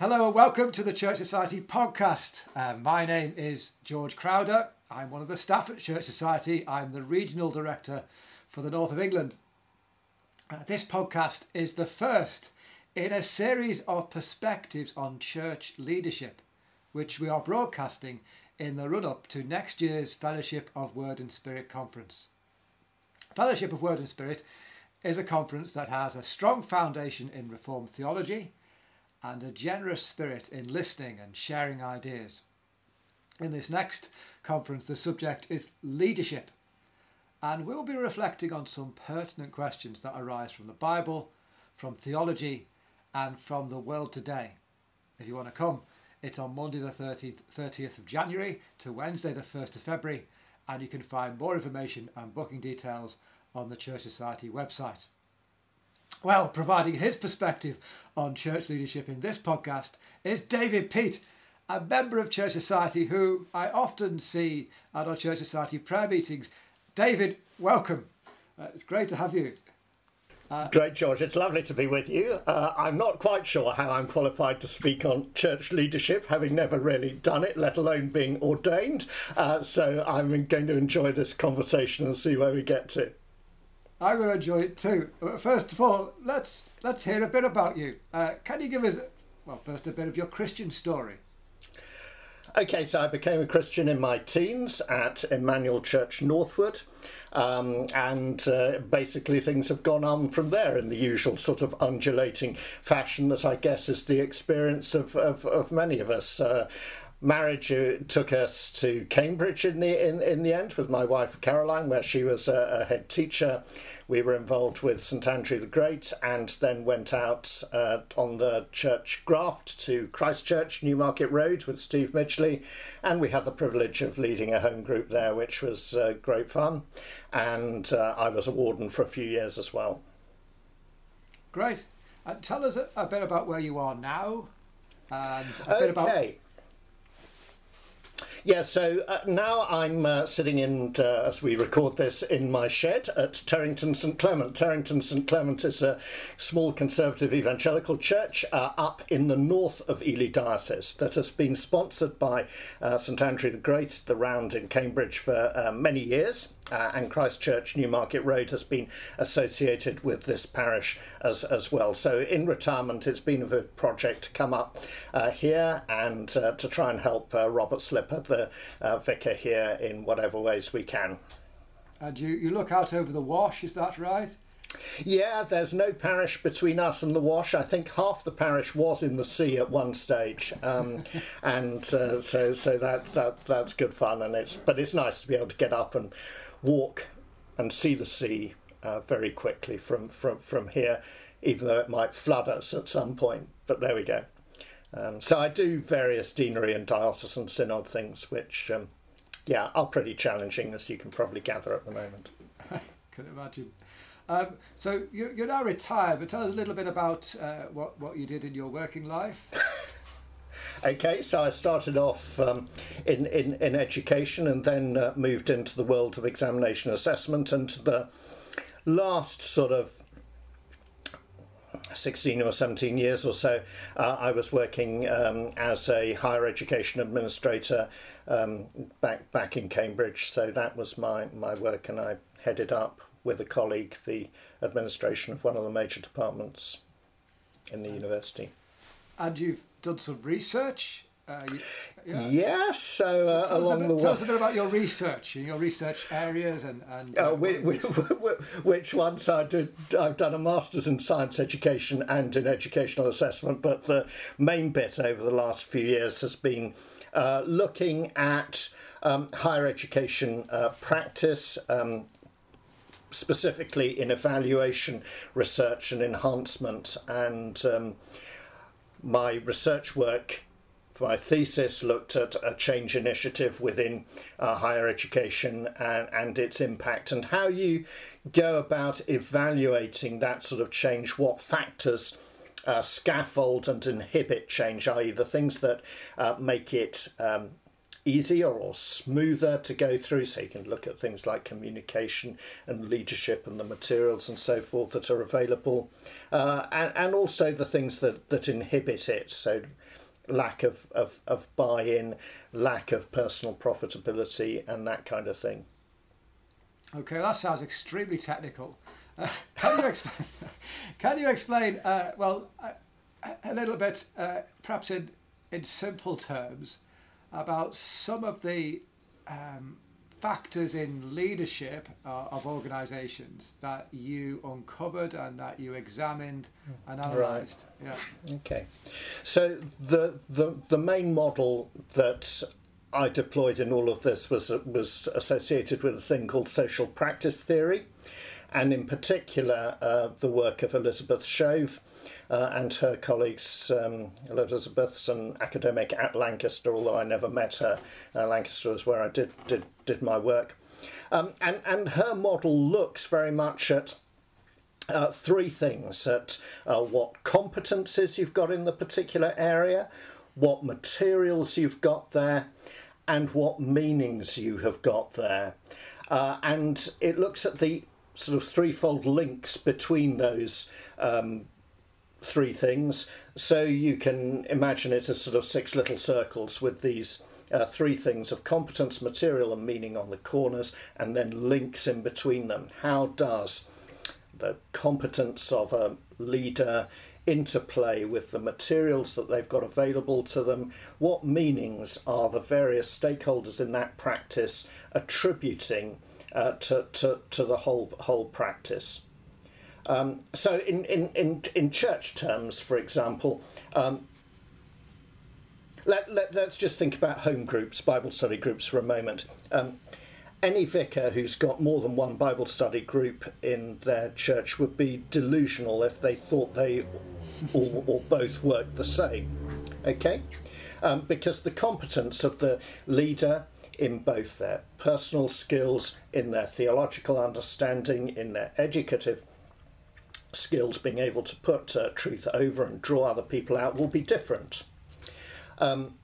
Hello and welcome to the Church Society podcast. Uh, my name is George Crowder. I'm one of the staff at Church Society. I'm the regional director for the North of England. Uh, this podcast is the first in a series of perspectives on church leadership, which we are broadcasting in the run up to next year's Fellowship of Word and Spirit conference. Fellowship of Word and Spirit is a conference that has a strong foundation in Reformed theology and a generous spirit in listening and sharing ideas. In this next conference, the subject is leadership, and we'll be reflecting on some pertinent questions that arise from the Bible, from theology, and from the world today. If you want to come, it's on Monday the 30th, 30th of January to Wednesday the 1st of February, and you can find more information and booking details on the Church Society website. Well, providing his perspective on church leadership in this podcast is David Pete, a member of Church Society who I often see at our Church Society prayer meetings. David, welcome. Uh, it's great to have you. Uh, Great, George. It's lovely to be with you. Uh, I'm not quite sure how I'm qualified to speak on church leadership, having never really done it, let alone being ordained. Uh, so I'm going to enjoy this conversation and see where we get to. I'm going to enjoy it too. But first of all, let's let's hear a bit about you. Uh, can you give us, well, first a bit of your Christian story? Okay, so I became a Christian in my teens at Emmanuel Church Northwood. Um, and uh, basically, things have gone on from there in the usual sort of undulating fashion that I guess is the experience of, of, of many of us. Uh, marriage uh, took us to Cambridge in the in, in the end with my wife Caroline, where she was a, a head teacher. We were involved with St Andrew the Great, and then went out uh, on the church graft to Christchurch, Newmarket Road, with Steve Midgley, and we had the privilege of leading a home group there, which was uh, great fun. And uh, I was a warden for a few years as well. Great. Uh, tell us a, a, bit about where you are now, and a okay. bit about yeah, so uh, now I'm uh, sitting in, uh, as we record this, in my shed at Terrington St Clement. Terrington St Clement is a small conservative evangelical church uh, up in the north of Ely Diocese that has been sponsored by uh, St Andrew the Great, the round in Cambridge, for uh, many years uh, and Christchurch Newmarket Road has been associated with this parish as, as well. So in retirement, it's been a project to come up uh, here and uh, to try and help uh, Robert Slipper, the uh, vicar here, in whatever ways we can. And you, you look out over the Wash, is that right? Yeah, there's no parish between us and the Wash. I think half the parish was in the sea at one stage, um, and uh, so so that that that's good fun. And it's but it's nice to be able to get up and walk and see the sea uh, very quickly from, from, from here, even though it might flood us at some point. But there we go. Um, so I do various deanery and diocesan synod things, which, um, yeah, are pretty challenging, as you can probably gather at the moment. I can imagine. Um, so you, are now retired, but tell us a little bit about uh, what, what you did in your working life. Okay, so I started off um, in, in, in education and then uh, moved into the world of examination assessment. And the last sort of 16 or 17 years or so, uh, I was working um, as a higher education administrator um, back back in Cambridge. So that was my, my work, and I headed up with a colleague the administration of one of the major departments in the university. And you've done some research. Uh, yeah. Yes, so, uh, so along bit, the way. Tell us a bit about your research and your research areas and. and uh, which, which ones I did? I've done a master's in science education and in educational assessment, but the main bit over the last few years has been uh, looking at um, higher education uh, practice, um, specifically in evaluation, research, and enhancement, and um, my research work for my thesis looked at a change initiative within uh, higher education and, and its impact and how you go about evaluating that sort of change, what factors uh, scaffold and inhibit change, i.e., the things that uh, make it um, easier or smoother to go through. So you can look at things like communication and leadership and the materials and so forth that are available, uh, and, and also the things that, that inhibit it. So lack of, of, of buy in, lack of personal profitability, and that kind of thing. Okay, that sounds extremely technical. Uh, can you explain? can you explain? Uh, well, a, a little bit, uh, perhaps in in simple terms, about some of the um, factors in leadership uh, of organisations that you uncovered and that you examined and analysed. Right. Yeah. Okay. So the, the the main model that I deployed in all of this was was associated with a thing called social practice theory, and in particular uh, the work of Elizabeth Shove uh, and her colleagues. Um, Elizabeth's an academic at Lancaster, although I never met her. Uh, Lancaster is where I did did, did my work. Um, and, and her model looks very much at uh, three things at uh, what competences you've got in the particular area, what materials you've got there, and what meanings you have got there. Uh, and it looks at the sort of threefold links between those um, three things. So you can imagine it as sort of six little circles with these uh, three things of competence, material, and meaning on the corners, and then links in between them. How does the competence of a leader interplay with the materials that they've got available to them? What meanings are the various stakeholders in that practice attributing uh, to, to, to the whole, whole practice? Um, so, in, in, in, in church terms, for example, um, let, let, us just think about home groups, Bible study groups for a moment. Um, any vicar who's got more than one Bible study group in their church would be delusional if they thought they or, or both worked the same. Okay? Um, because the competence of the leader in both their personal skills, in their theological understanding, in their educative skills, being able to put uh, truth over and draw other people out will be different. Um,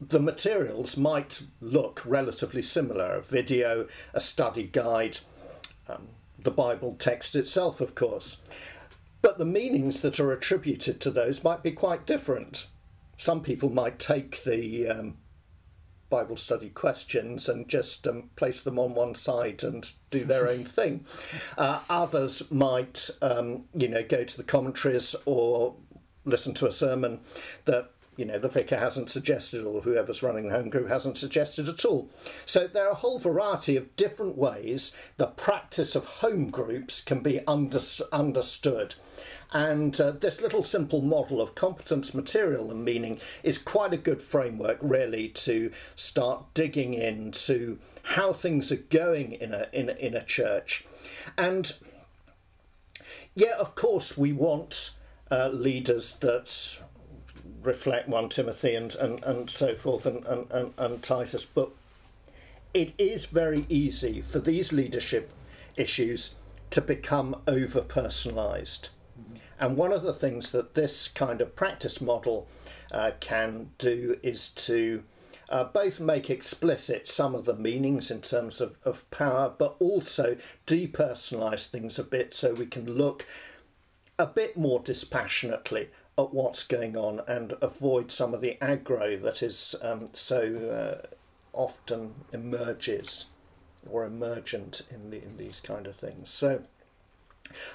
the materials might look relatively similar a video, a study guide, um, the Bible text itself, of course. But the meanings that are attributed to those might be quite different. Some people might take the um, Bible study questions and just um, place them on one side and do their own thing. Uh, others might, um, you know, go to the commentaries or listen to a sermon that you know the vicar hasn't suggested or whoever's running the home group hasn't suggested at all so there are a whole variety of different ways the practice of home groups can be under, understood and uh, this little simple model of competence, material, and meaning is quite a good framework, really, to start digging into how things are going in a, in a, in a church. And yeah, of course, we want uh, leaders that reflect 1 Timothy and, and, and so forth and, and, and, and Titus, but it is very easy for these leadership issues to become over personalized. And one of the things that this kind of practice model uh, can do is to uh, both make explicit some of the meanings in terms of, of power, but also depersonalize things a bit so we can look a bit more dispassionately at what's going on and avoid some of the aggro that is um, so uh, often emerges or emergent in, the, in these kind of things. So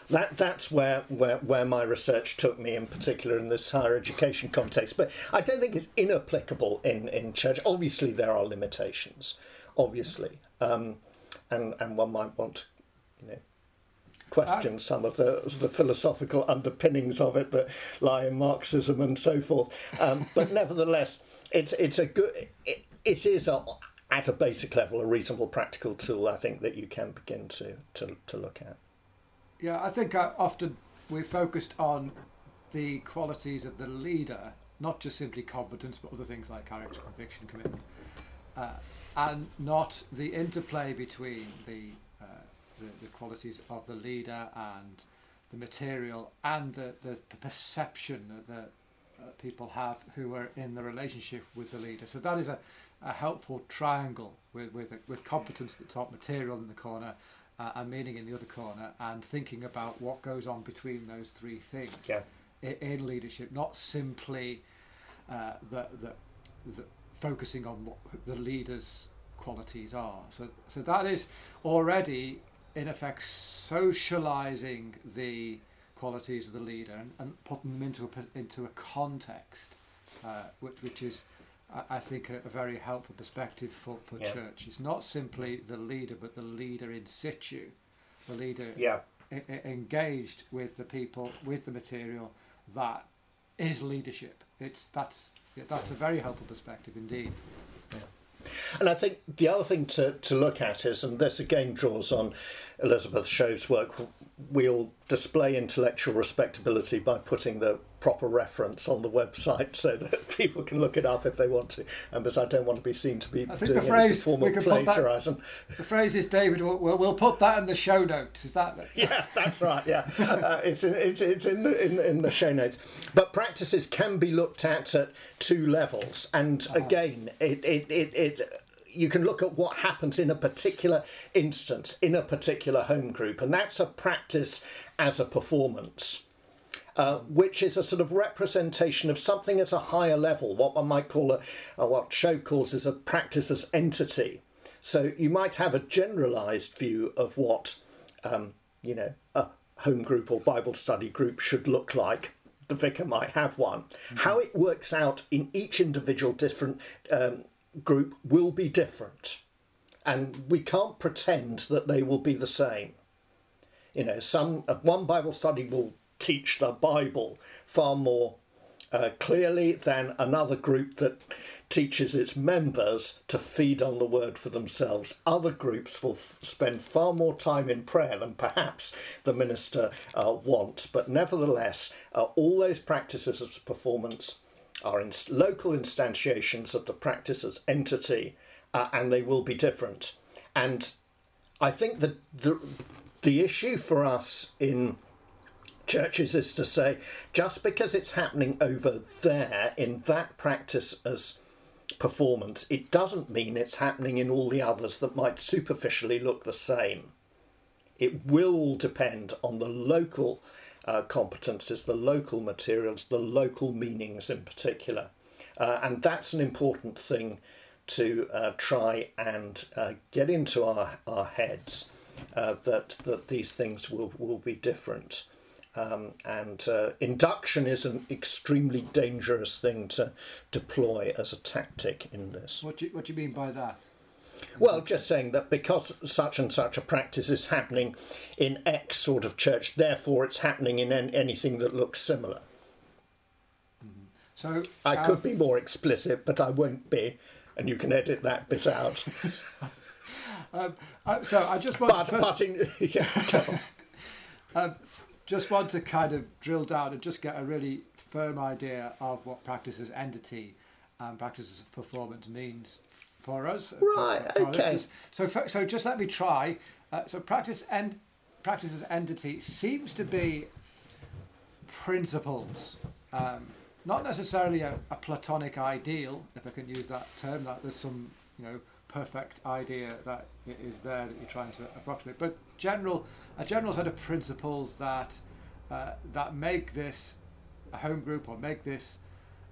that that's where, where where my research took me in particular in this higher education context. But i don't think it's inapplicable in in church. Obviously there are limitations obviously. Um, and and one might want to you know question uh, some of the the philosophical underpinnings of it that lie in marxism and so forth. Um, but nevertheless it's it's a good it, it is a at a basic level a reasonable practical tool i think that you can begin to to, to look at. Yeah, I think I, uh, often we're focused on the qualities of the leader not just simply competence, but other things like character, conviction, commitment, uh, and not the interplay between the, the, the qualities of the leader and the material and the, the, the perception that the uh, people have who are in the relationship with the leader. So that is a, a helpful triangle with, with, with competence at the top, material in the corner, uh, and meaning in the other corner, and thinking about what goes on between those three things Yeah. in, in leadership, not simply uh, the, the, the focusing on what the leader's qualities are. So, so that is already in effect socializing the qualities of the leader and, and putting them into a into a context, uh, which, which is, I, I think, a, a very helpful perspective for, for Yeah. church. It's not simply the leader, but the leader in situ, the leader Yeah. e- e- engaged with the people, with the material. That is leadership. It's that's that's a very helpful perspective indeed. And I think the other thing to, to look at is, and this again draws on Elizabeth Shove's work, we'll display intellectual respectability by putting the proper reference on the website so that people can look it up if they want to. And because I don't want to be seen to be doing the phrase form of put that- plagiarism. The phrase is David. We'll, we'll, put that in the show notes. Is that? yeah, that's right. Yeah, uh, it's in, it's it's in the in, in the show notes. But practices can be looked at at two levels, and again, it it it. it you can look at what happens in a particular instance, in a particular home group, and that's a practice as a performance. Uh, which is a sort of representation of something at a higher level, what one might call a, uh, what Shove calls is a practice as entity. So you might have a generalised view of what um, you know, a home group or Bible study group should look like. The vicar might have one. How it works out in each individual different um, group will be different, and we can't pretend that they will be the same. You know, some uh, one Bible study will teach the Bible far more uh, clearly than another group that teaches its members to feed on the word for themselves. Other groups will f- spend far more time in prayer than perhaps the minister uh, wants, but nevertheless, uh, all those practices of performance are in local instantiations of the practice as entity, uh, and they will be different. And I think that the the issue for us in churches is to say just because it's happening over there in that practice as performance, it doesn't mean it's happening in all the others that might superficially look the same. It will depend on the local uh, competences, the local materials, the local meanings in particular. Uh, and that's an important thing to uh, try and uh, get into our, our heads uh, that, that these things will, will be different. Um, and uh, induction is an extremely dangerous thing to deploy as a tactic in this. What do you, what do you mean by that? Well, just saying that because such and such a practice is happening in X sort of church, therefore it's happening in an- anything that looks similar. So I uh, could be more explicit, but I won't be, and you can edit that bit out. Um, uh, so I just want but to first, but in, yeah, on. just want to kind of drill down and just get a really firm idea of what practice as entity and practice as performance means for us. Right, for our okay. So so just let me try. Uh, so practice and practice as entity seems to be principles. Um, not necessarily a, a platonic ideal, if I can use that term. That there's some, you know, perfect idea that i- there that you're trying to approximate, but general, a general set of principles that uh, that make this a home group or make this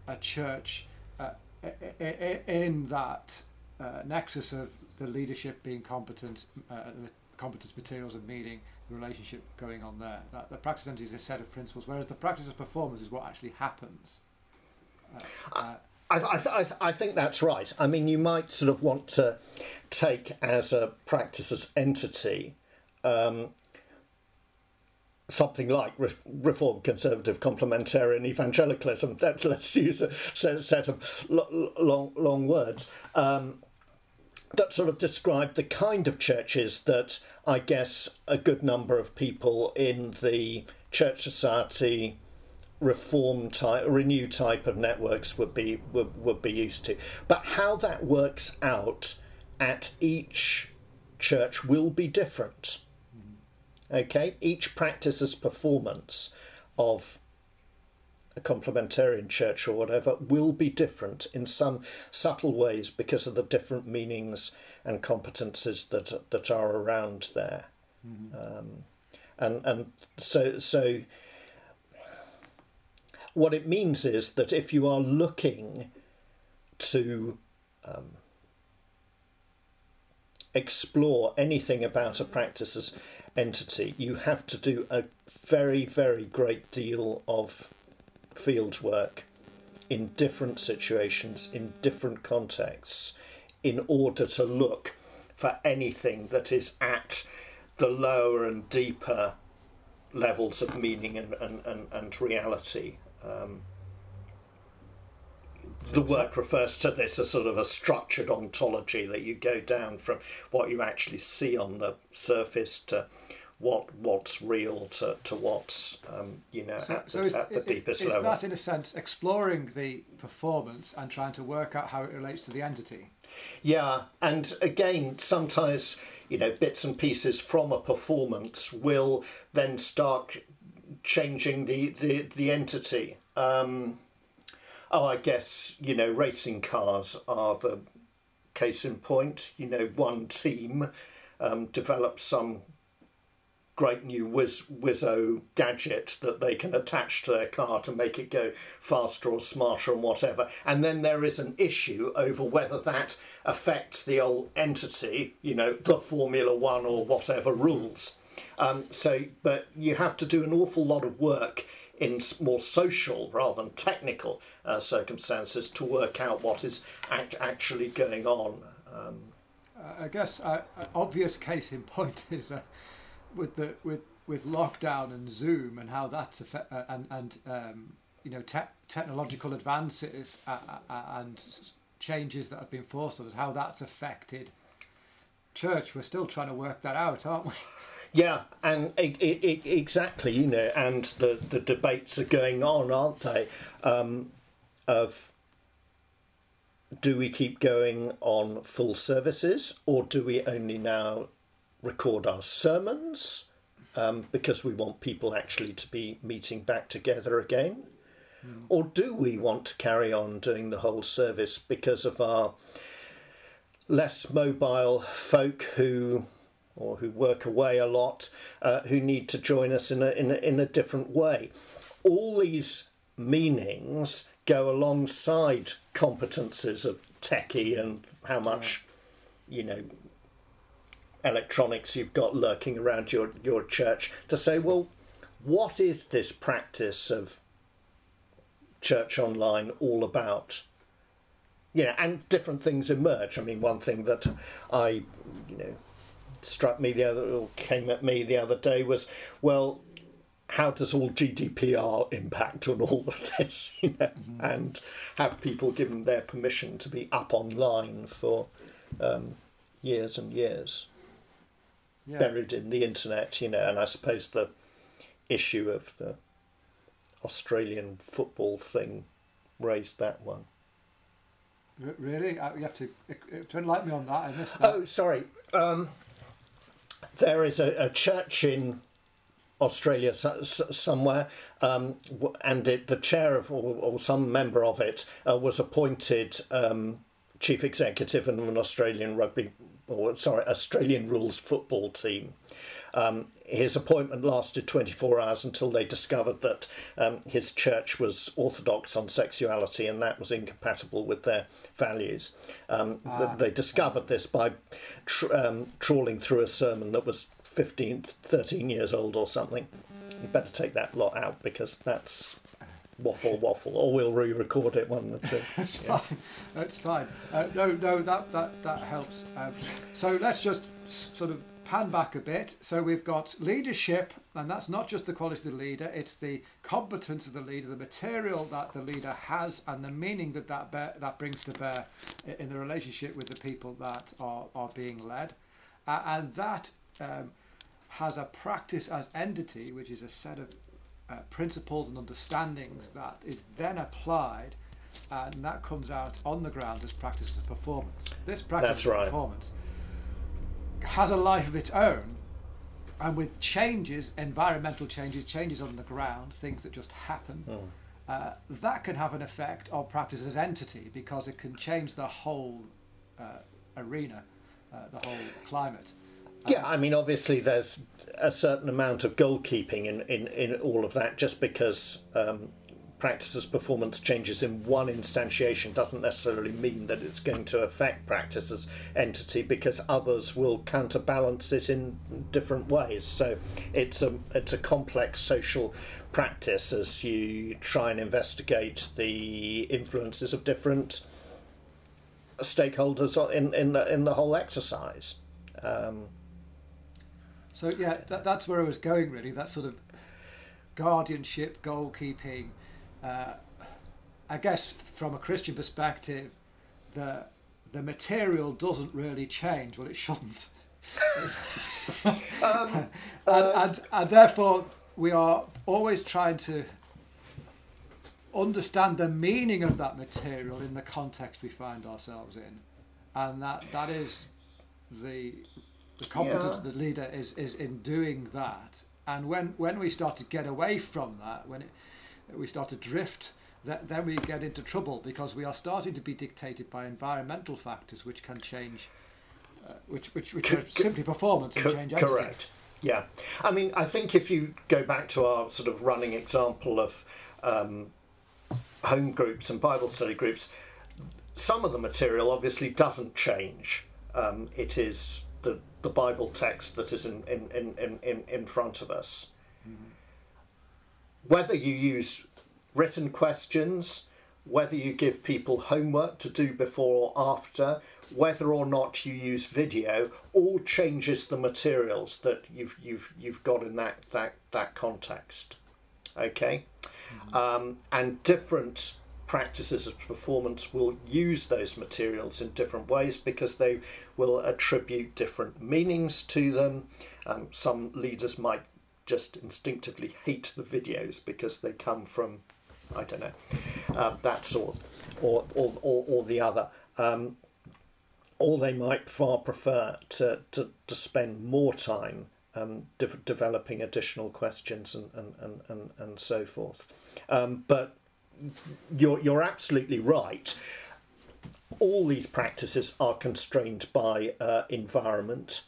a church uh, in that uh, nexus of the leadership being competent, uh, the competence materials and meaning, the relationship going on there. That the practice entity is a set of principles, whereas the practice of performance is what actually happens. Uh, uh, I, I, th- I think that's right. I mean, you might sort of want to take as a practice as entity um, something like re- Reformed Conservative Complementarian Evangelicalism. That, let's use a set, set of lo- long, long words. Um, that sort of describe the kind of churches that I guess a good number of people in the church society reform type, renew type of networks would be would, would be used to. But how that works out at each church will be different. Okay, each practice's performance of a complementarian church or whatever will be different in some subtle ways because of the different meanings and competences that that are around there. Mm-hmm. Um, and and so so what it means is that if you are looking to um, explore anything about a practice's entity, you have to do a very, very great deal of field work in different situations, in different contexts, in order to look for anything that is at the lower and deeper levels of meaning and, and, and, and reality. Um, the work refers to this as sort of a structured ontology that you go down from what you actually see on the surface to what what's real to, to what's um, you know so, at, so the, is, at the deepest is level. Is that in a sense exploring the performance and trying to work out how it relates to the entity? Yeah, and again, sometimes you know bits and pieces from a performance will then start changing the the, the entity. Um, oh, I guess you know racing cars are the case in point. You know, one team um, develops some great new whiz whizzo gadget that they can attach to their car to make it go faster or smarter and whatever. And then there is an issue over whether that affects the old entity, you know, the Formula One or whatever rules. Um, so, but you have to do an awful lot of work in more social rather than technical uh, circumstances to work out what is act- actually going on. Um, I guess uh, obvious case in point is uh, with the with with lockdown and Zoom and how that's affect, uh, and and um, you know te- technological advances uh, uh, and changes that have been forced on us, how that's affected church. We're still trying to work that out, aren't we? Yeah, and it, it, exactly, you know, and the, the debates are going on, aren't they? Um, of do we keep going on full services or do we only now record our sermons um, because we want people actually to be meeting back together again? Mm. Or do we want to carry on doing the whole service because of our less mobile folk who or who work away a lot, uh, who need to join us in a, in, a, in a different way. All these meanings go alongside competences of techie and how much, you know, electronics you've got lurking around your, your church to say, well, what is this practice of church online all about? You know, and different things emerge. I mean, one thing that I, you know, struck me the other or came at me the other day was, well, how does all GDPR impact on all of this? You know, mm-hmm. and have people given their permission to be up online for um, years and years, yeah. buried in the internet. You know, and I suppose the issue of the Australian football thing raised that one. Really, uh, you have to, to enlighten me on that. I missed that. Oh, sorry. Um, there is a, a church in Australia somewhere, um, and it, the chair of or, or, some member of it uh, was appointed um, chief executive of an Australian rugby or sorry Australian rules football team. Um, his appointment lasted 24 hours until they discovered that um, his church was orthodox on sexuality and that was incompatible with their values. Um, ah. They discovered this by tr- um, trawling through a sermon that was 15, 13 years old or something. You better take that lot out because that's waffle waffle or we'll re-record it one or two that's yeah. fine that's fine uh, no no that that that helps um, so let's just sort of pan back a bit. So we've got leadership, and that's not just the quality of the leader, it's the competence of the leader, the material that the leader has, and the meaning that that, bear, that brings to bear in the relationship with the people that are, are being led. Uh, and that um, has a practice as entity, which is a set of uh, principles and understandings that is then applied, and that comes out on the ground as practice of performance. This practice That's of right. performance has a life of its own, and with changes, environmental changes, changes on the ground, things that just happen, uh, that can have an effect on practice as entity because it can change the whole uh, arena, uh, the whole climate. Yeah, I mean, obviously, there's a certain amount of goalkeeping in, in, in all of that. Just because um, practices performance changes in one instantiation doesn't necessarily mean that it's going to affect practices entity because others will counterbalance it in different ways. So it's a it's a complex social practice as you try and investigate the influences of different stakeholders in in the in the whole exercise. Um, So yeah, that, that's where I was going really. That sort of guardianship, goalkeeping. Uh, I guess from a Christian perspective, the the material doesn't really change. Well, it shouldn't. and, and, and therefore, we are always trying to understand the meaning of that material in the context we find ourselves in, and that that is the the competence Yeah. of the leader is is in doing that. And when when we start to get away from that, when it, we start to drift, that, then we get into trouble because we are starting to be dictated by environmental factors which can change, uh, which which which are simply performance and change correct. Yeah, I mean, I think if you go back to our sort of running example of um, home groups and Bible study groups, some of the material obviously doesn't change. Um, it is the the Bible text that is in in, in, in, in, in front of us. Whether you use written questions, whether you give people homework to do before or after, whether or not you use video, all changes the materials that you've you've you've got in that that that context. Okay, um, and different practices of performance will use those materials in different ways because they will attribute different meanings to them. Um, some leaders might just instinctively hate the videos because they come from I don't know um, that sort or or, or, or the other. Um, or they might far prefer to, to, to spend more time um, de- developing additional questions and, and, and, and, and so forth. Um, but you're, you're absolutely right. All these practices are constrained by uh, environment,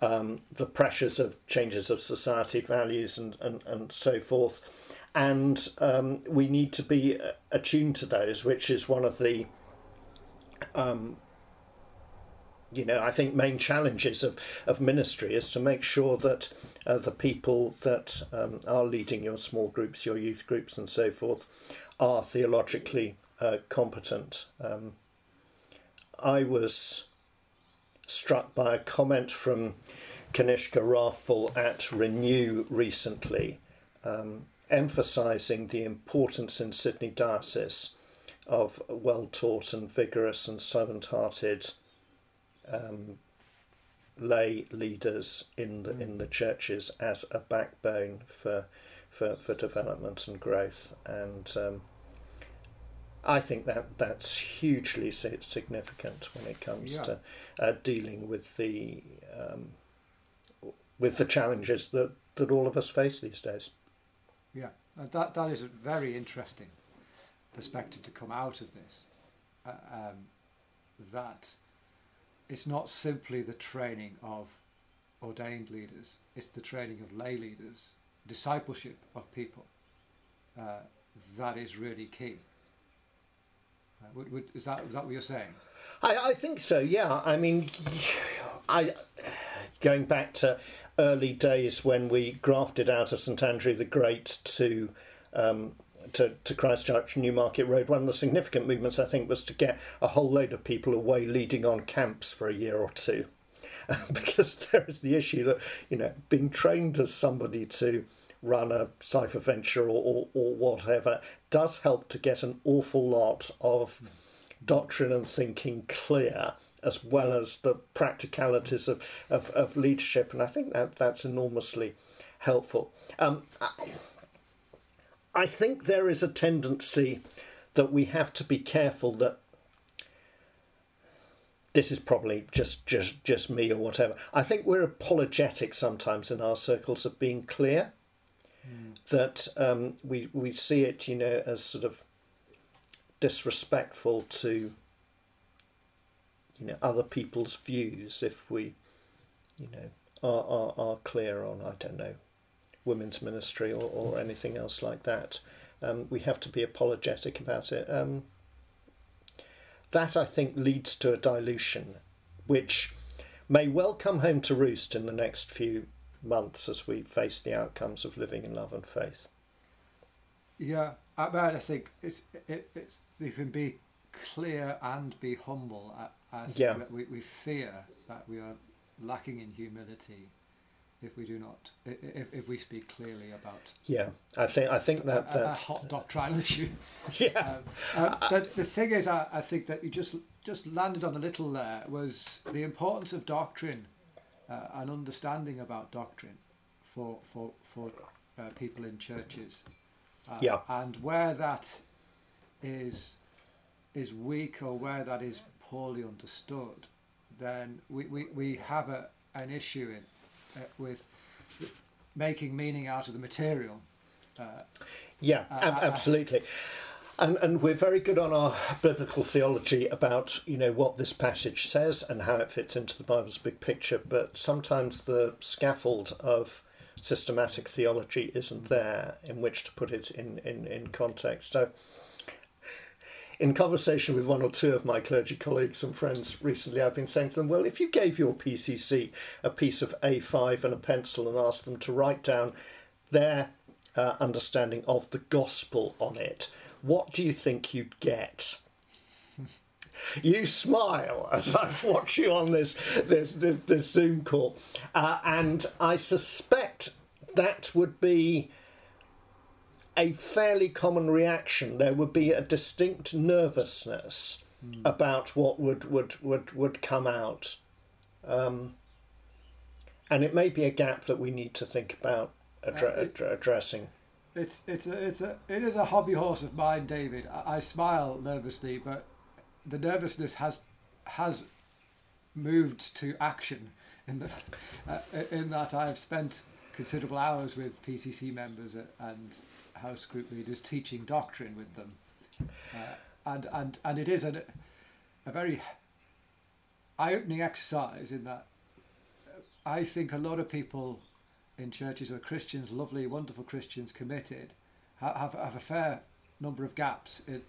um, the pressures of changes of society values, and, and, and so forth. And um, we need to be uh, attuned to those, which is one of the you know, I think main challenges of, of ministry is to make sure that uh, the people that um, are leading your small groups, your youth groups, and so forth, are theologically uh, competent. Um, I was struck by a comment from Kanishka Raffel at Renew recently, um, emphasising the importance in Sydney Diocese of well taught and vigorous and servant hearted um, lay leaders in the in the churches as a backbone for for, for development and growth. And um, I think that that's hugely significant when it comes Yeah. to uh, dealing with the um, with the challenges that, that all of us face these days. Yeah, that that is a very interesting perspective to come out of this. Uh, um, that it's not simply the training of ordained leaders; it's the training of lay leaders, discipleship of people. Uh, that is really key. Would, would, is that is that what you're saying? I, I think so. Yeah. I mean, I going back to early days when we grafted out of St Andrew the Great to um, to, to Christchurch Newmarket Road. One of the significant movements I think was to get a whole load of people away leading on camps for a year or two. because there is the issue that you know being trained as somebody to run a CYFA venture or, or, or whatever does help to get an awful lot of doctrine and thinking clear as well as the practicalities of, of, of leadership and I think that that's enormously helpful. Um, I, think there is a tendency that we have to be careful that this is probably just just just me or whatever. I think we're apologetic sometimes in our circles of being clear. That um, we we see it, you know, as sort of disrespectful to you know other people's views if we you know are are, are clear on I don't know women's ministry or, or anything else like that. Um, we have to be apologetic about it. Um, that I think leads to a dilution, which may well come home to roost in the next few months as we face the outcomes of living in love and faith. Yeah, I, I think it's it, it's you can be clear and be humble. I, I think Yeah. that we, we fear that we are lacking in humility if we do not if, if we speak clearly about Yeah, I think I think that a that hot doctrinal issue. yeah Um, uh, the, the thing is, I, I think that you just just landed on a little there was the importance of doctrine uh, and understanding about doctrine for for for uh, people in churches. Uh, Yeah. And where that is is weak or where that is poorly understood, then we, we, we have a, an issue in, uh, with making meaning out of the material. Uh, Yeah, Uh, ab- absolutely. And, and we're very good on our biblical theology about you know what this passage says and how it fits into the Bible's big picture, but sometimes the scaffold of systematic theology isn't there in which to put it in, in, in context. So in conversation with one or two of my clergy colleagues and friends recently, I've been saying to them, well, if you gave your PCC a piece of A5 and a pencil and asked them to write down their uh, understanding of the gospel on it, what do you think you'd get? You smile as I watch you on this this this, this Zoom call, uh, and I suspect that would be a fairly common reaction. There would be a distinct nervousness about what would would would would come out, um, and it may be a gap that we need to think about addre- addressing. It's it's a it's a it is a hobby horse of mine, David. I, I smile nervously, but the nervousness has has moved to action in the uh, in that I've spent considerable hours with PCC members and house group leaders teaching doctrine with them, uh, and and and it is a a very eye-opening exercise in that I think a lot of people in churches who are Christians, lovely, wonderful Christians, committed, have, have a fair number of gaps in,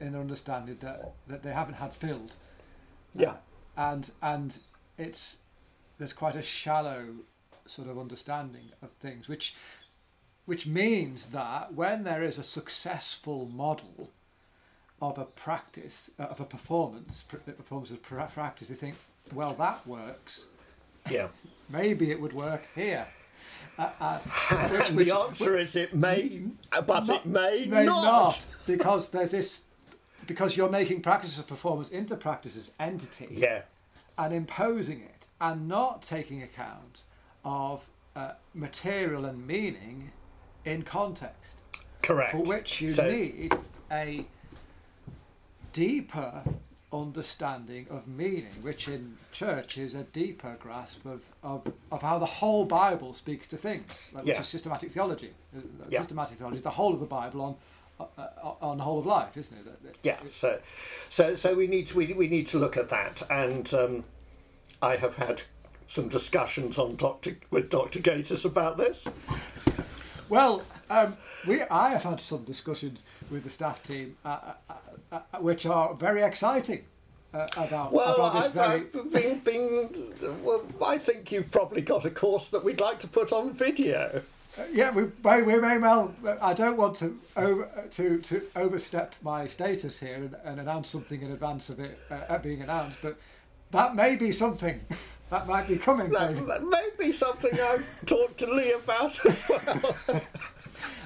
in their understanding that, that they haven't had filled. Yeah. And, and it's, there's quite a shallow sort of understanding of things, which, which means that when there is a successful model of a practice, uh, of a performance, performance of pra- practice, they think, well, that works Yeah. maybe it would work here. Uh, uh, which, which- the answer is it may, but not- it may, may not. not, because there's this, because you're making practices of performance into practices entity Yeah. and imposing it and not taking account of uh, material and meaning in context, Correct. for which you So- need a deeper understanding of meaning, which in church is a deeper grasp of, of, of how the whole Bible speaks to things, like, which is systematic theology. Uh, Yeah. Systematic theology is the whole of the Bible on uh, uh, on the whole of life, isn't it? That- Yeah. So, so, so we need to we, we need to look at that, and um, I have had some discussions on Doctor with Doctor Gatiss about this. Well, um, we I have had some discussions with the staff team, uh, uh, uh, uh, which are very exciting uh, about Well, about this I've, very. I've been, been well, I think you've probably got a course that we'd like to put on video. Uh, yeah, we, we, we may well. I don't want to over, to to overstep my status here and, and announce something in advance of it uh, being announced, but that may be something that might be coming. That, that may be something I've talked to Lee about as well.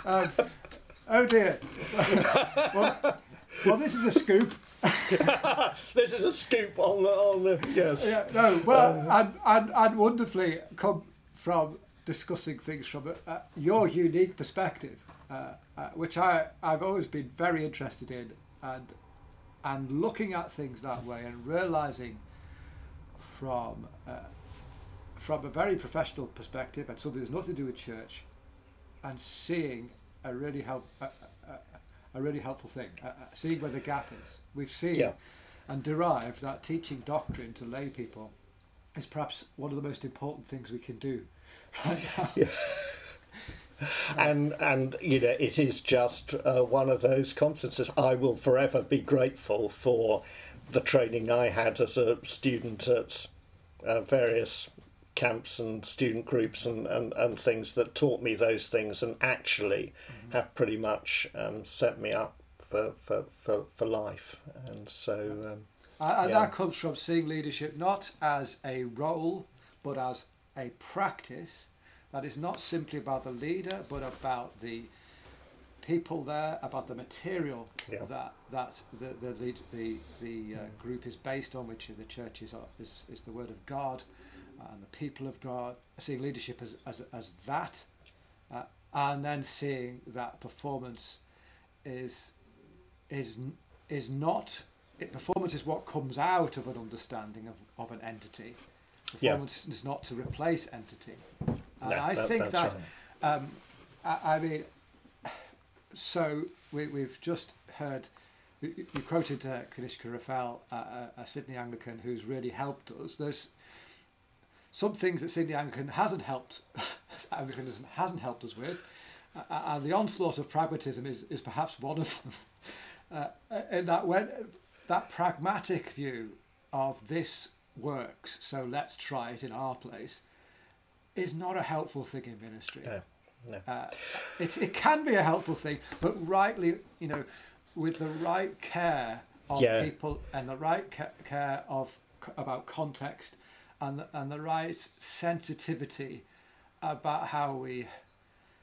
Oh dear. well, well, this is a scoop. This is a scoop on the on the yes. Yeah, no, well, and, and, and wonderfully come from discussing things from uh, your unique perspective uh, uh, which I I've always been very interested in, and and looking at things that way and realizing from uh, from a very professional perspective and something that's nothing to do with church, and seeing a really help a, a, a really helpful thing, uh, seeing where the gap is. We've seen Yeah. and derived that teaching doctrine to lay people is perhaps one of the most important things we can do right now. and and you know it is just uh, one of those competences. I will forever be grateful for the training I had as a student at uh, various camps and student groups and, and, and things that taught me those things and actually have pretty much um, set me up for, for, for, for life. And so, um, And, and Yeah. that comes from seeing leadership not as a role, but as a practice that is not simply about the leader, but about the people there, about the material Yeah. that that the the the the, the uh, group is based on, which the church is, is is the word of God and the people of God. Seeing leadership as as as that, uh, and then seeing that performance is is is not it, performance is what comes out of an understanding of, of an entity. Yeah. Performance is not to replace entity. And No, I that- think that um, I, I mean, so we, we've just heard. You quoted uh, Kanishka Raffel, uh, a, a Sydney Anglican who's really helped us. There's some things that Sydney Anglican hasn't helped, Anglicanism hasn't helped us with, uh, and the onslaught of pragmatism is, is perhaps one of them. Uh, in that when that pragmatic view of this works, so let's try it in our place, is not a helpful thing in ministry. No, no. Uh, it, it can be a helpful thing, but rightly, you know, with the right care of Yeah. people and the right ca- care of about context and the, and the right sensitivity about how we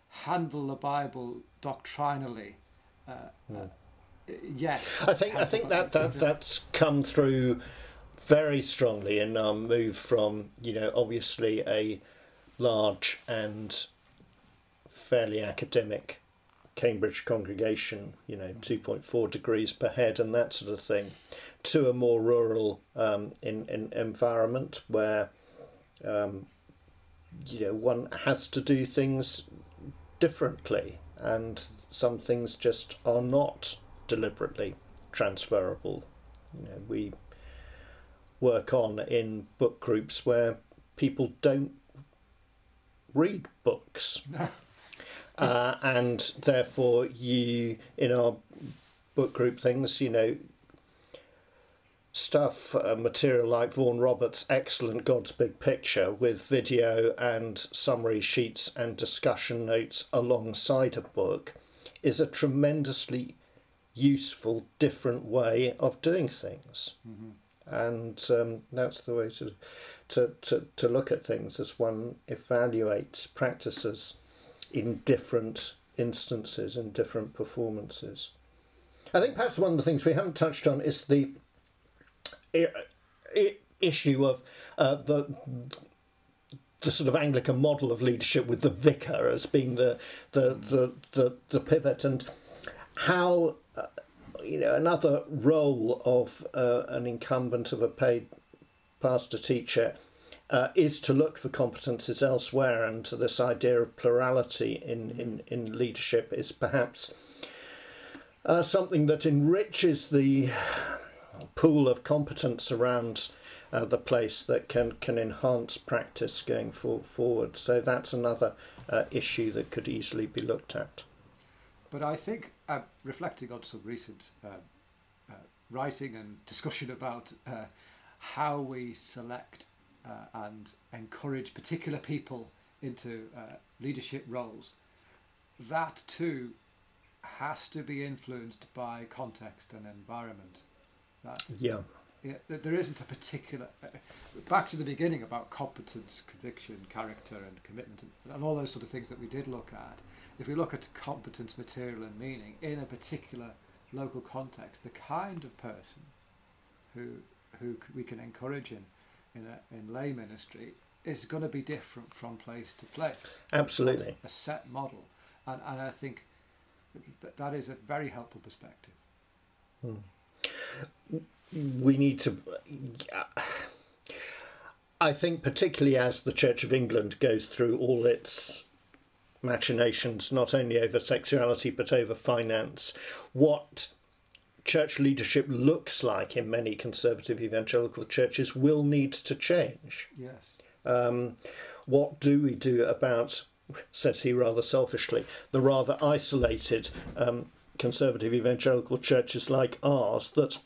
handle the Bible doctrinally. Uh, uh, yes, I think I think that, that that's come through very strongly in our move from you know obviously a large and fairly academic Cambridge congregation, you know, two point four degrees per head and that sort of thing, to a more rural um, in, in environment where um, you know one has to do things differently and some things just are not deliberately transferable. You know, we work on in book groups where people don't read books. uh, and therefore you in our book group things, you know, stuff uh, material like Vaughan Roberts' excellent God's Big Picture with video and summary sheets and discussion notes alongside a book is a tremendously useful different way of doing things. And um, that's the way to, to, to, to look at things as one evaluates practices in different instances and different performances. I think perhaps one of the things we haven't touched on is the issue of uh, the the sort of Anglican model of leadership with the vicar as being the the the, the, the pivot and how uh, you know another role of uh, an incumbent of a paid pastor teacher uh, is to look for competences elsewhere and this idea of plurality in, in, in leadership is perhaps uh, something that enriches the pool of competence around uh, the place that can, can enhance practice going for, forward. So that's another uh, issue that could easily be looked at. But I think, uh, reflecting on some recent uh, writing and discussion about how we select uh, and encourage particular people into uh, leadership roles, that too has to be influenced by context and environment. That's, Yeah. yeah, there isn't a particular. Uh, back to the beginning about competence, conviction, character, and commitment, and, and all those sort of things that we did look at. If we look at competence, material, and meaning in a particular local context, the kind of person who who we can encourage in in a, in lay ministry is going to be different from place to place Absolutely. a set model. And, and I think th- that is a very helpful perspective. Hmm. we need to. Uh, I think, particularly as the Church of England goes through all its machinations, not only over sexuality but over finance, what church leadership looks like in many conservative evangelical churches will need to change. Yes. Um, what do we do about, says he rather selfishly, the rather isolated um, conservative evangelical churches like ours that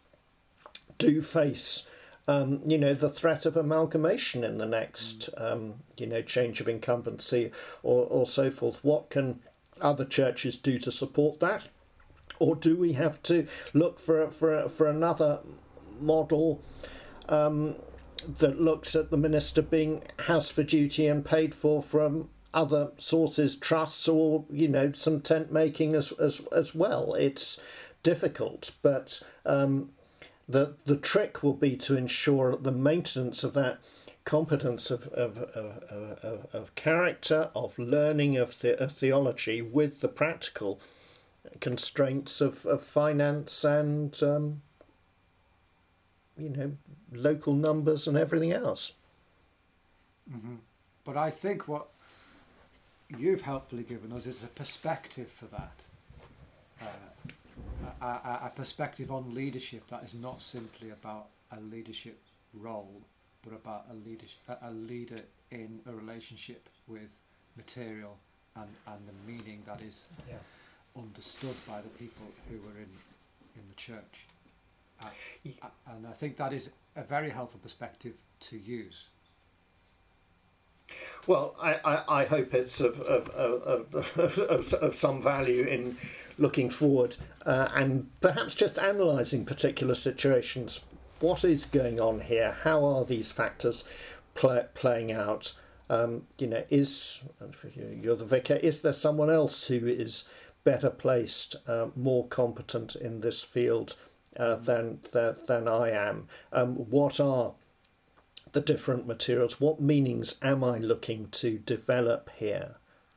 do face, um, you know, the threat of amalgamation in the next, um, you know, change of incumbency or, or so forth? What can other churches do to support that? Or do we have to look for for for another model um, that looks at the minister being house for duty and paid for from other sources, trusts, or you know some tent making as as as well? It's difficult, but um, the the trick will be to ensure the maintenance of that competence of, of, of, of, of character, of learning of, the, of theology with the practical constraints of, of finance and um, you know local numbers and everything else. Mm-hmm. But I think what you've helpfully given us is a perspective for that. Uh, a, a, a perspective on leadership that is not simply about a leadership role, but about a leadership, a leader in a relationship with material and, and the meaning that is Yeah. Understood by the people who were in in the church. Uh, Ye- a- and I think that is a very helpful perspective to use. Well, I, I, I hope it's of, of, of, of, of, of some value in looking forward uh, and perhaps just analysing particular situations. What is going on here? How are these factors play, playing out? Um, you know, is you're the vicar? Is there someone else who is better placed, uh, more competent in this field uh, than, than than I am? Um, what are the different materials? What meanings am I looking to develop here?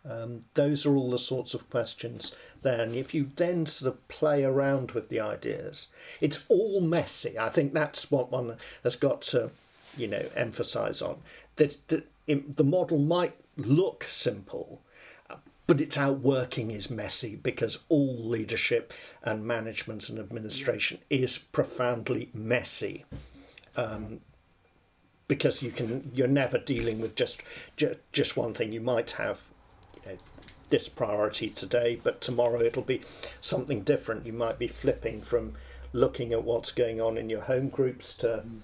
Um, those are all the sorts of questions Then, if you then sort of play around with the ideas, it's all messy. I think that's what one has got to, you know, emphasize on. That, that it, the model might look simple, but its outworking is messy because all leadership and management and administration is profoundly messy. Um, because you can you're never dealing with just ju- just one thing. You might have you know this priority today but tomorrow it'll be something different. You might be flipping from looking at what's going on in your home groups to mm-hmm.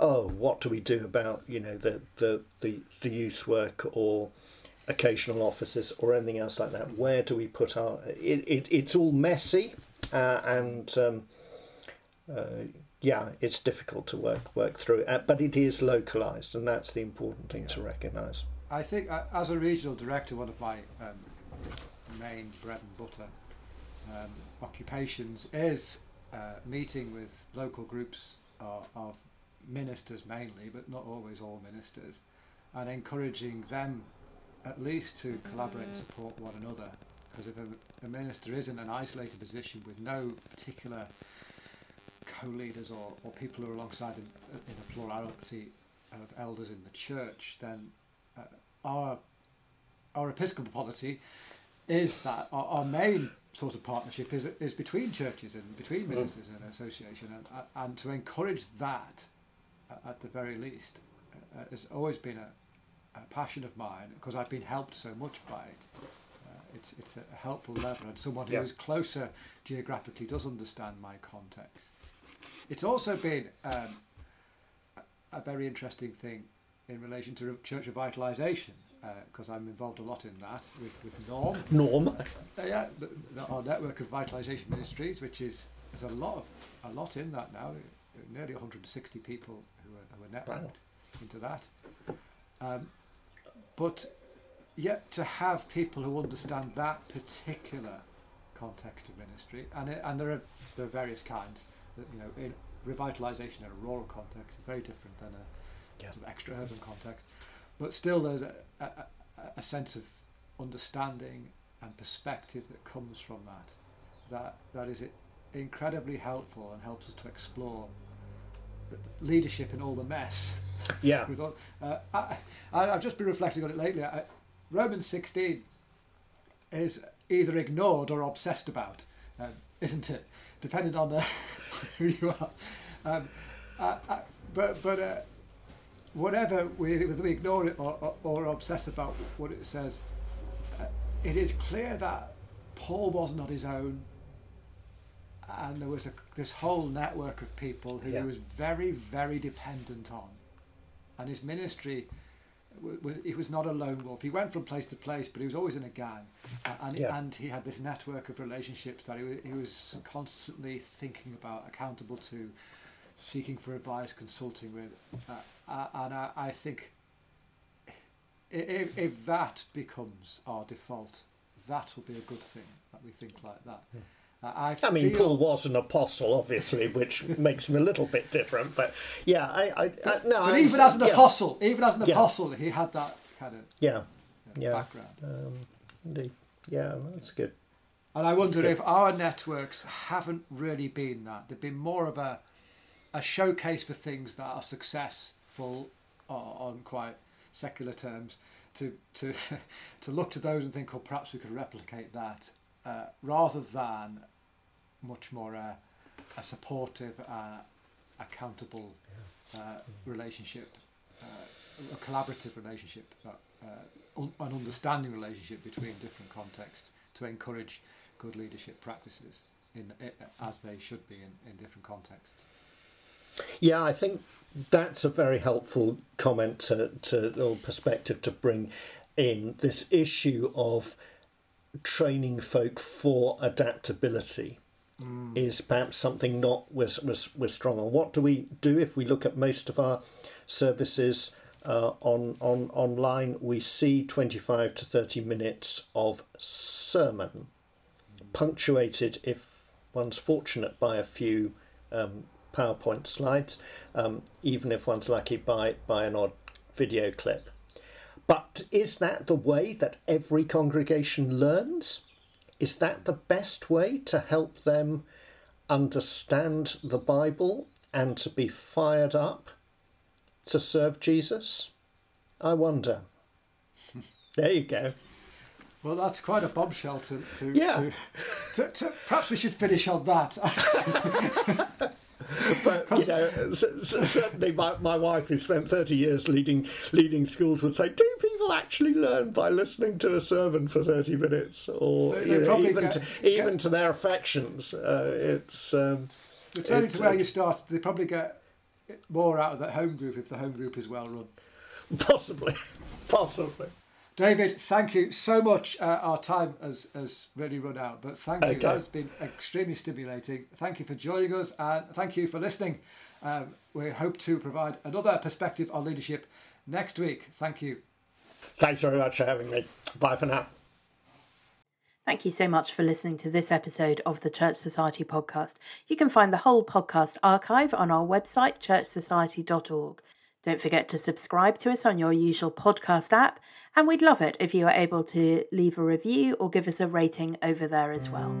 oh what do we do about you know the the the, the youth work or occasional offices or anything else like that where do we put our it, it it's all messy uh, and um, uh, yeah, it's difficult to work work through, uh, but it is localized, and that's the important thing to recognise. I think uh, as a regional director, one of my um, main bread and butter um, occupations is uh, meeting with local groups of, of ministers mainly, but not always all ministers, and encouraging them at least to collaborate and support one another. Because if a, a minister is in an isolated position with no particular co-leaders or, or people who are alongside in, in a plurality of elders in the church, then uh, our our episcopal polity is that our, our main sort of partnership is is between churches and between ministers and association, and uh, and to encourage that uh, at the very least uh, has always been a, passion of mine because I've been helped so much by it. Uh, it's it's a helpful lever, and someone who Yeah. is closer geographically does understand my context. It's also been um, a- very interesting thing in relation to church revitalisation because I'm involved a lot in that with, with Norm. Norm, Uh, yeah, the, the, our network of vitalisation ministries, which is there's a lot of a lot in that now. Nearly 160 people who are, who are networked Wow. into that. Um, but yet to have people who understand that particular context of ministry, and it, and there are there are various kinds. That, you know, in revitalisation in a rural context is very different than a Yeah. sort of extra urban context. But still, there's a, a, a- a sense of understanding and perspective that comes from that. that that is incredibly helpful and helps us to explore leadership in all the mess. Yeah. all, uh, I, have just been reflecting on it lately. I, Romans 16 is either ignored or obsessed about, um, isn't it? Depending on uh, who you are. Um, I, I, but but uh, whatever we, whether we ignore it or, or, or obsess about what it says, uh, it is clear that Paul wasn't his own and there was a, this whole network of people who yeah. he was very, very dependent on. And his ministry, he was not a lone wolf. He went from place to place, but he was always in a gang. And, yeah. and he had this network of relationships that he, he was constantly thinking about, accountable to, seeking for advice, consulting with. Uh, uh, and I, I think if, if that becomes our default, that will be a good thing that we think like that. Yeah. I, I mean, Paul was an apostle, obviously, which makes him a little bit different. But yeah, I, I, I no. But even as an yeah. apostle, even as an yeah. apostle, he had that kind of yeah, yeah. background. Um, indeed, yeah, that's good. And I wonder if our networks haven't really been that. They've been more of a a showcase for things that are successful on quite secular terms. To to to look to those and think, oh, perhaps we could replicate that uh, rather than much more uh, a supportive, uh, accountable uh, relationship, uh, a collaborative relationship, un- an understanding relationship between different contexts to encourage good leadership practices in, as they should be in, in different contexts. Yeah, I think that's a very helpful comment to, to or perspective to bring in this issue of training folk for adaptability mm. is perhaps something not we're, we're, we're strong on. What do we do if we look at most of our services uh, on, on online? We see 25 to 30 minutes of sermon, punctuated, if one's fortunate, by a few um, PowerPoint slides, um, even if one's lucky by, by an odd video clip. But is that the way that every congregation learns? Is that the best way to help them understand the Bible and to be fired up to serve Jesus? I wonder. there you go. Well, that's quite a bombshell to, to, yeah. to, to, to perhaps we should finish on that. but you know, certainly my, my wife, who spent thirty years leading leading schools, would say, "Do people actually learn by listening to a sermon for thirty minutes, or you know, even get, to, even get, to their affections?" Uh, it's um, returning to where uh, you started. They probably get more out of that home group if the home group is well run. Possibly, possibly. David, thank you so much. Uh, our time has, has really run out, but thank you. Okay. That's been extremely stimulating. Thank you for joining us and thank you for listening. Um, we hope to provide another perspective on leadership next week. Thank you. Thanks very much for having me. Bye for now. Thank you so much for listening to this episode of the Church Society podcast. You can find the whole podcast archive on our website, churchsociety.org. Don't forget to subscribe to us on your usual podcast app, and we'd love it if you are able to leave a review or give us a rating over there as well.